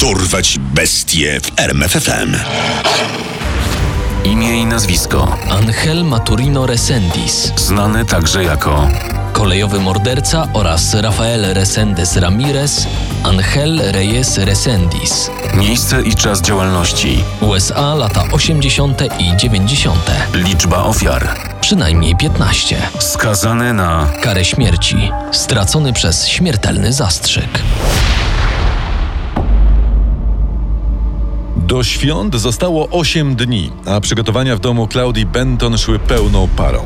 Dorwać bestie w RMFFM. Imię i nazwisko. Angel Maturino Resendis, Znany także jako kolejowy morderca oraz Rafael Resendes Ramirez, Angel Reyes Resendis. miejsce i czas działalności. USA lata 80. i 90. Liczba ofiar. Przynajmniej 15. Skazany na Karę śmierci. Stracony przez śmiertelny zastrzyk. Do świąt zostało 8 dni, a przygotowania w domu Claudii Benton szły pełną parą.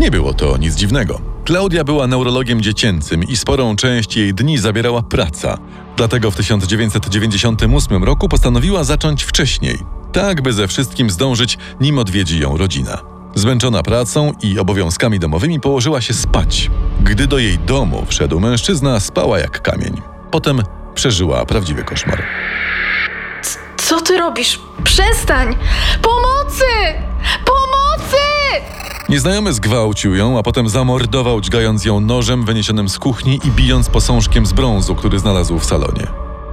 Nie było to nic dziwnego. Klaudia była neurologiem dziecięcym i sporą część jej dni zabierała praca. Dlatego w 1998 roku postanowiła zacząć wcześniej, tak by ze wszystkim zdążyć, nim odwiedzi ją rodzina. Zmęczona pracą i obowiązkami domowymi położyła się spać. Gdy do jej domu wszedł mężczyzna, spała jak kamień. Potem przeżyła prawdziwy koszmar. Co ty robisz? Przestań! Pomocy! Pomocy! Nieznajomy zgwałcił ją, a potem zamordował, dźgając ją nożem wyniesionym z kuchni i bijąc posążkiem z brązu, który znalazł w salonie.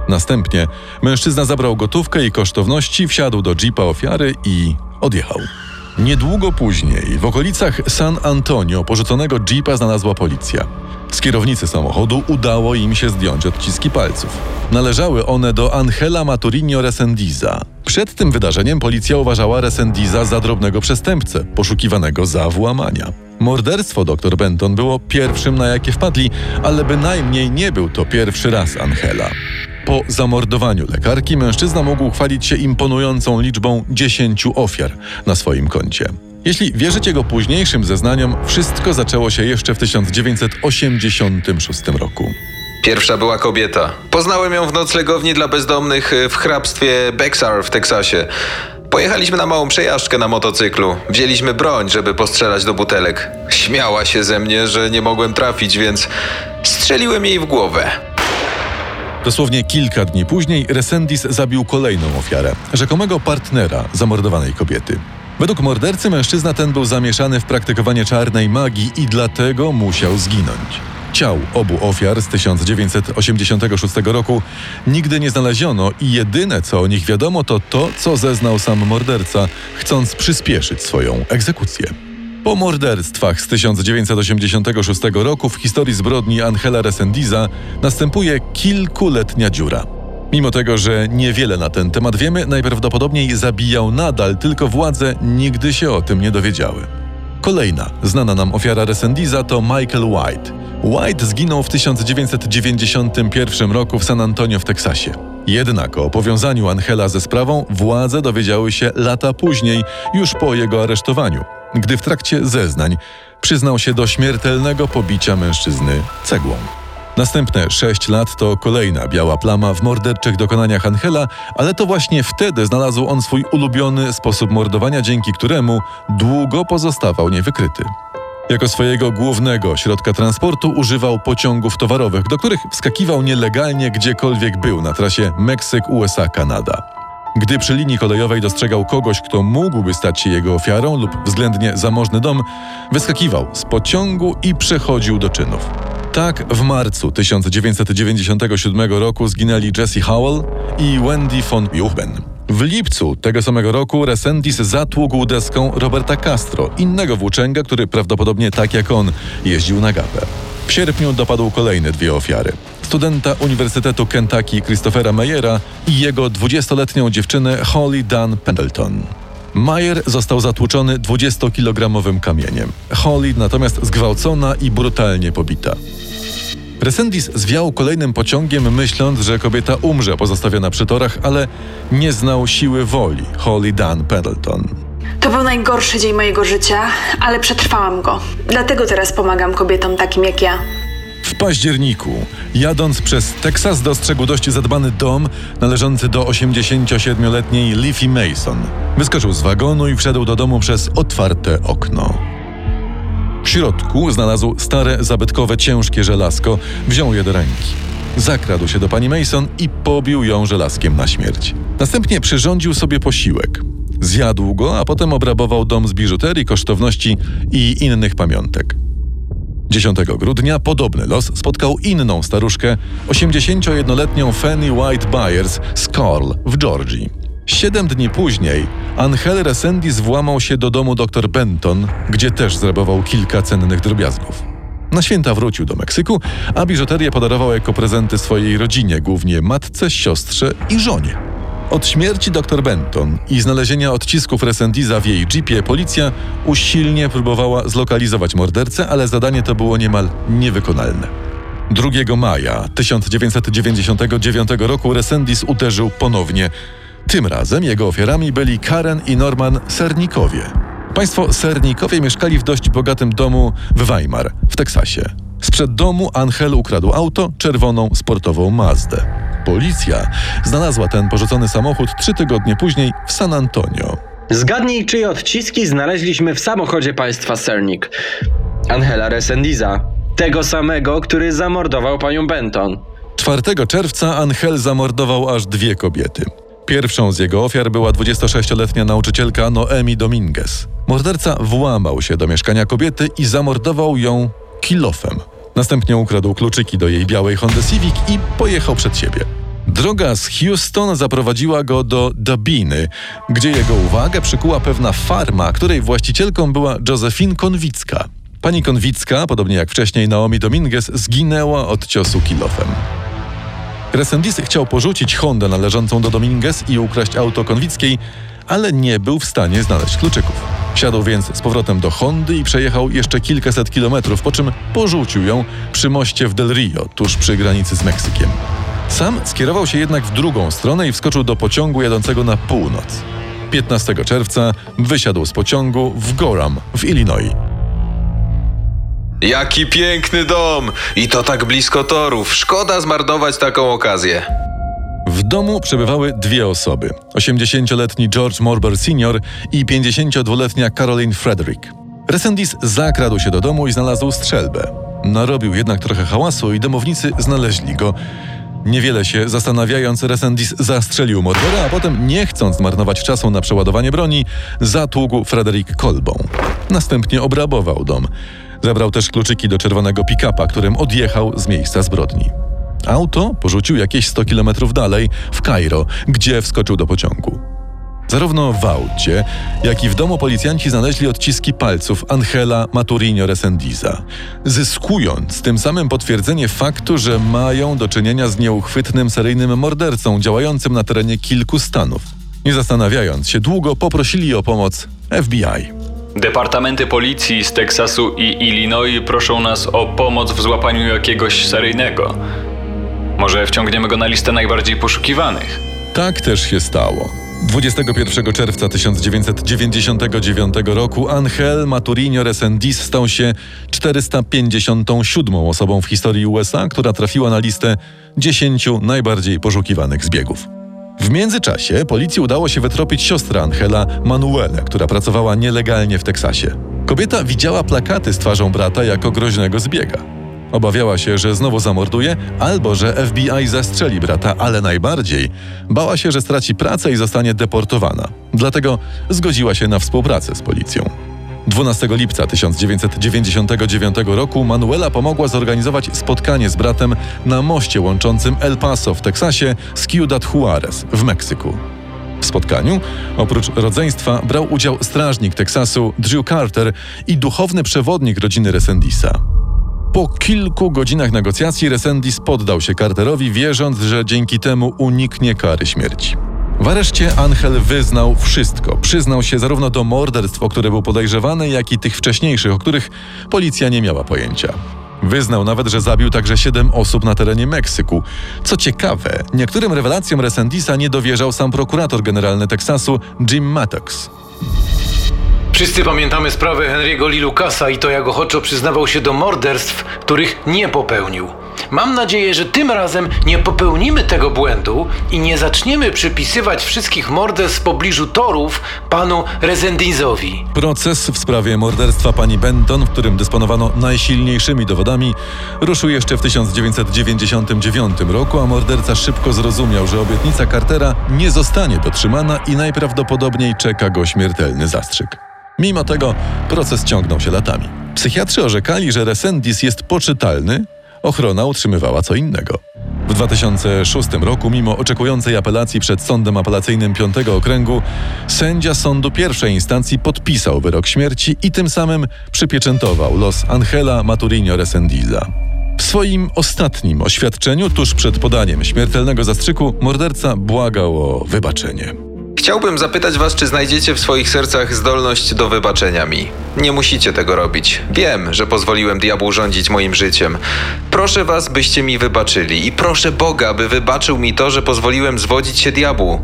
Następnie mężczyzna zabrał gotówkę i kosztowności, wsiadł do jeepa ofiary i odjechał. Niedługo później w okolicach San Antonio porzuconego jeepa znalazła policja. Z kierownicy samochodu udało im się zdjąć odciski palców. Należały one do Angela Maturinho Resendiza. Przed tym wydarzeniem policja uważała Resendiza za drobnego przestępcę, poszukiwanego za włamania. Morderstwo dr Benton było pierwszym, na jakie wpadli, ale bynajmniej nie był to pierwszy raz Angela. Po zamordowaniu lekarki mężczyzna mógł chwalić się imponującą liczbą 10 ofiar na swoim koncie. Jeśli wierzyć jego późniejszym zeznaniom, wszystko zaczęło się jeszcze w 1986 roku. Pierwsza była kobieta. Poznałem ją w noclegowni dla bezdomnych y, w hrabstwie Bexar w Teksasie. Pojechaliśmy na małą przejażdżkę na motocyklu. Wzięliśmy broń, żeby postrzelać do butelek. Śmiała się ze mnie, że nie mogłem trafić, więc strzeliłem jej w głowę. Dosłownie kilka dni później Resendis zabił kolejną ofiarę, rzekomego partnera zamordowanej kobiety. Według mordercy mężczyzna ten był zamieszany w praktykowanie czarnej magii i dlatego musiał zginąć. Ciał obu ofiar z 1986 roku nigdy nie znaleziono i jedyne co o nich wiadomo to to, co zeznał sam morderca, chcąc przyspieszyć swoją egzekucję. Po morderstwach z 1986 roku w historii zbrodni Angela Resendiza następuje kilkuletnia dziura. Mimo tego, że niewiele na ten temat wiemy, najprawdopodobniej zabijał nadal, tylko władze nigdy się o tym nie dowiedziały. Kolejna znana nam ofiara Resendiza to Michael White. White zginął w 1991 roku w San Antonio w Teksasie. Jednak o powiązaniu Angela ze sprawą władze dowiedziały się lata później, już po jego aresztowaniu, gdy w trakcie zeznań przyznał się do śmiertelnego pobicia mężczyzny cegłą. Następne sześć lat to kolejna biała plama w morderczych dokonaniach Angela, ale to właśnie wtedy znalazł on swój ulubiony sposób mordowania, dzięki któremu długo pozostawał niewykryty. Jako swojego głównego środka transportu używał pociągów towarowych, do których wskakiwał nielegalnie gdziekolwiek był na trasie Meksyk-USA-Kanada. Gdy przy linii kolejowej dostrzegał kogoś, kto mógłby stać się jego ofiarą lub względnie zamożny dom, wyskakiwał z pociągu i przechodził do czynów. Tak w marcu 1997 roku zginęli Jesse Howell i Wendy von Juchben. W lipcu tego samego roku Resendis zatłukł deską Roberta Castro, innego włóczęga, który prawdopodobnie tak jak on jeździł na gapę. W sierpniu dopadł kolejne dwie ofiary. Studenta Uniwersytetu Kentucky Christophera Mayera i jego 20-letnią dziewczynę Holly Dunn Pendleton. Mayer został zatłuczony 20-kilogramowym kamieniem. Holly natomiast zgwałcona i brutalnie pobita. Resendis zwiał kolejnym pociągiem, myśląc, że kobieta umrze pozostawiona przy torach, ale nie znał siły woli Holly Dunn Pendleton. To był najgorszy dzień mojego życia, ale przetrwałam go. Dlatego teraz pomagam kobietom takim jak ja. W październiku, jadąc przez Teksas, dostrzegł dość zadbany dom należący do 87-letniej Leafy Mason. Wyskoczył z wagonu i wszedł do domu przez otwarte okno. W środku znalazł stare, zabytkowe, ciężkie żelazko, wziął je do ręki. Zakradł się do pani Mason i pobił ją żelazkiem na śmierć. Następnie przyrządził sobie posiłek. Zjadł go, a potem obrabował dom z biżuterii, kosztowności i innych pamiątek. 10 grudnia podobny los spotkał inną staruszkę, 81-letnią Fanny White Byers z Carl w Georgii. Siedem dni później Angel Resendis włamał się do domu dr Benton, gdzie też zrabował kilka cennych drobiazgów. Na święta wrócił do Meksyku, a biżuterię podarował jako prezenty swojej rodzinie, głównie matce, siostrze i żonie. Od śmierci dr Benton i znalezienia odcisków Resendiza w jej jeepie policja usilnie próbowała zlokalizować mordercę, ale zadanie to było niemal niewykonalne. 2 maja 1999 roku Resendiz uderzył ponownie. Tym razem jego ofiarami byli Karen i Norman Sernikowie. Państwo Sernikowie mieszkali w dość bogatym domu w Weimar, w Teksasie. Sprzed domu Angel ukradł auto, czerwoną sportową Mazdę. Policja znalazła ten porzucony samochód trzy tygodnie później w San Antonio. Zgadnij, czyje odciski znaleźliśmy w samochodzie państwa Sernik. Angela Resendiza. Tego samego, który zamordował panią Benton. 4 czerwca Angel zamordował aż dwie kobiety. Pierwszą z jego ofiar była 26-letnia nauczycielka Noemi Dominguez. Morderca włamał się do mieszkania kobiety i zamordował ją kilofem. Następnie ukradł kluczyki do jej białej Honda Civic i pojechał przed siebie. Droga z Houston zaprowadziła go do Dabiny, gdzie jego uwagę przykuła pewna farma, której właścicielką była Josephine Konwicka. Pani Konwicka, podobnie jak wcześniej Naomi Dominguez, zginęła od ciosu kilofem. Resendis chciał porzucić Hondę należącą do Dominguez i ukraść auto Konwickiej, ale nie był w stanie znaleźć kluczyków. Wsiadł więc z powrotem do Hondy i przejechał jeszcze kilkaset kilometrów, po czym porzucił ją przy moście w Del Rio, tuż przy granicy z Meksykiem. Sam skierował się jednak w drugą stronę i wskoczył do pociągu jadącego na północ. 15 czerwca wysiadł z pociągu w Gorham w Illinois. Jaki piękny dom! I to tak blisko torów. Szkoda zmarnować taką okazję. W domu przebywały dwie osoby: 80-letni George Morber Sr. i 52-letnia Caroline Frederick. Resendis zakradł się do domu i znalazł strzelbę. Narobił jednak trochę hałasu i domownicy znaleźli go. Niewiele się zastanawiając, Resendis zastrzelił Morbera, a potem, nie chcąc zmarnować czasu na przeładowanie broni, zatługł Frederick kolbą. Następnie obrabował dom. Zabrał też kluczyki do czerwonego pick-upa, którym odjechał z miejsca zbrodni. Auto porzucił jakieś 100 kilometrów dalej, w Kairo, gdzie wskoczył do pociągu. Zarówno w aucie, jak i w domu policjanci znaleźli odciski palców Angela Maturinho Resendiza, zyskując tym samym potwierdzenie faktu, że mają do czynienia z nieuchwytnym seryjnym mordercą działającym na terenie kilku stanów. Nie zastanawiając się długo, poprosili o pomoc FBI. Departamenty policji z Teksasu i Illinois proszą nas o pomoc w złapaniu jakiegoś seryjnego. Może wciągniemy go na listę najbardziej poszukiwanych. Tak też się stało. 21 czerwca 1999 roku Angel Maturinho Resendiz stał się 457 osobą w historii USA, która trafiła na listę 10 najbardziej poszukiwanych zbiegów. W międzyczasie policji udało się wytropić siostrę Angela, Manuelę, która pracowała nielegalnie w Teksasie. Kobieta widziała plakaty z twarzą brata jako groźnego zbiega. Obawiała się, że znowu zamorduje, albo że FBI zastrzeli brata, ale najbardziej bała się, że straci pracę i zostanie deportowana. Dlatego zgodziła się na współpracę z policją. 12 lipca 1999 roku Manuela pomogła zorganizować spotkanie z bratem na moście łączącym El Paso w Teksasie z Ciudad Juarez w Meksyku. W spotkaniu, oprócz rodzeństwa, brał udział strażnik Teksasu Drew Carter i duchowny przewodnik rodziny Resendisa. Po kilku godzinach negocjacji Resendis poddał się Carterowi, wierząc, że dzięki temu uniknie kary śmierci. W areszcie Angel wyznał wszystko. Przyznał się zarówno do morderstw, o które był podejrzewany, jak i tych wcześniejszych, o których policja nie miała pojęcia. Wyznał nawet, że zabił także siedem osób na terenie Meksyku. Co ciekawe, niektórym rewelacjom Resendisa nie dowierzał sam prokurator generalny Teksasu Jim Maddox. Wszyscy pamiętamy sprawę Henry'ego Lee Lucasa i to jak ochoczo przyznawał się do morderstw, których nie popełnił. Mam nadzieję, że tym razem nie popełnimy tego błędu i nie zaczniemy przypisywać wszystkich morderstw w pobliżu torów panu Resendizowi. Proces w sprawie morderstwa pani Benton, w którym dysponowano najsilniejszymi dowodami, ruszył jeszcze w 1999 roku, a morderca szybko zrozumiał, że obietnica Cartera nie zostanie dotrzymana i najprawdopodobniej czeka go śmiertelny zastrzyk. Mimo tego proces ciągnął się latami. Psychiatrzy orzekali, że Resendis jest poczytalny, ochrona utrzymywała co innego. W 2006 roku, mimo oczekującej apelacji przed Sądem Apelacyjnym V Okręgu, sędzia sądu pierwszej instancji podpisał wyrok śmierci i tym samym przypieczętował los Angela Maturinho Resendiza. W swoim ostatnim oświadczeniu, tuż przed podaniem śmiertelnego zastrzyku, morderca błagał o wybaczenie. Chciałbym zapytać was, czy znajdziecie w swoich sercach zdolność do wybaczenia mi. Nie musicie tego robić. Wiem, że pozwoliłem diabłu rządzić moim życiem. Proszę was, byście mi wybaczyli i proszę Boga, by wybaczył mi to, że pozwoliłem zwodzić się diabłu.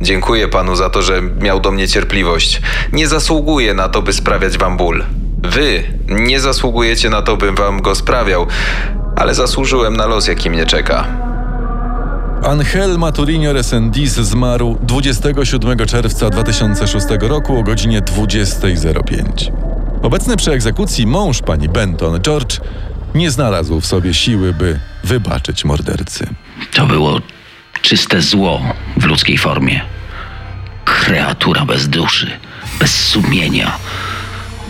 Dziękuję panu za to, że miał do mnie cierpliwość. Nie zasługuję na to, by sprawiać wam ból. Wy nie zasługujecie na to, bym wam go sprawiał, ale zasłużyłem na los, jaki mnie czeka. Angel Maturinho Resendiz zmarł 27 czerwca 2006 roku o godzinie 20.05. Obecny przy egzekucji mąż pani Benton, George, nie znalazł w sobie siły, by wybaczyć mordercy. To było czyste zło w ludzkiej formie. Kreatura bez duszy, bez sumienia,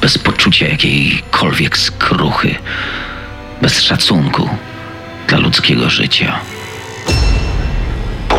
bez poczucia jakiejkolwiek skruchy, bez szacunku dla ludzkiego życia.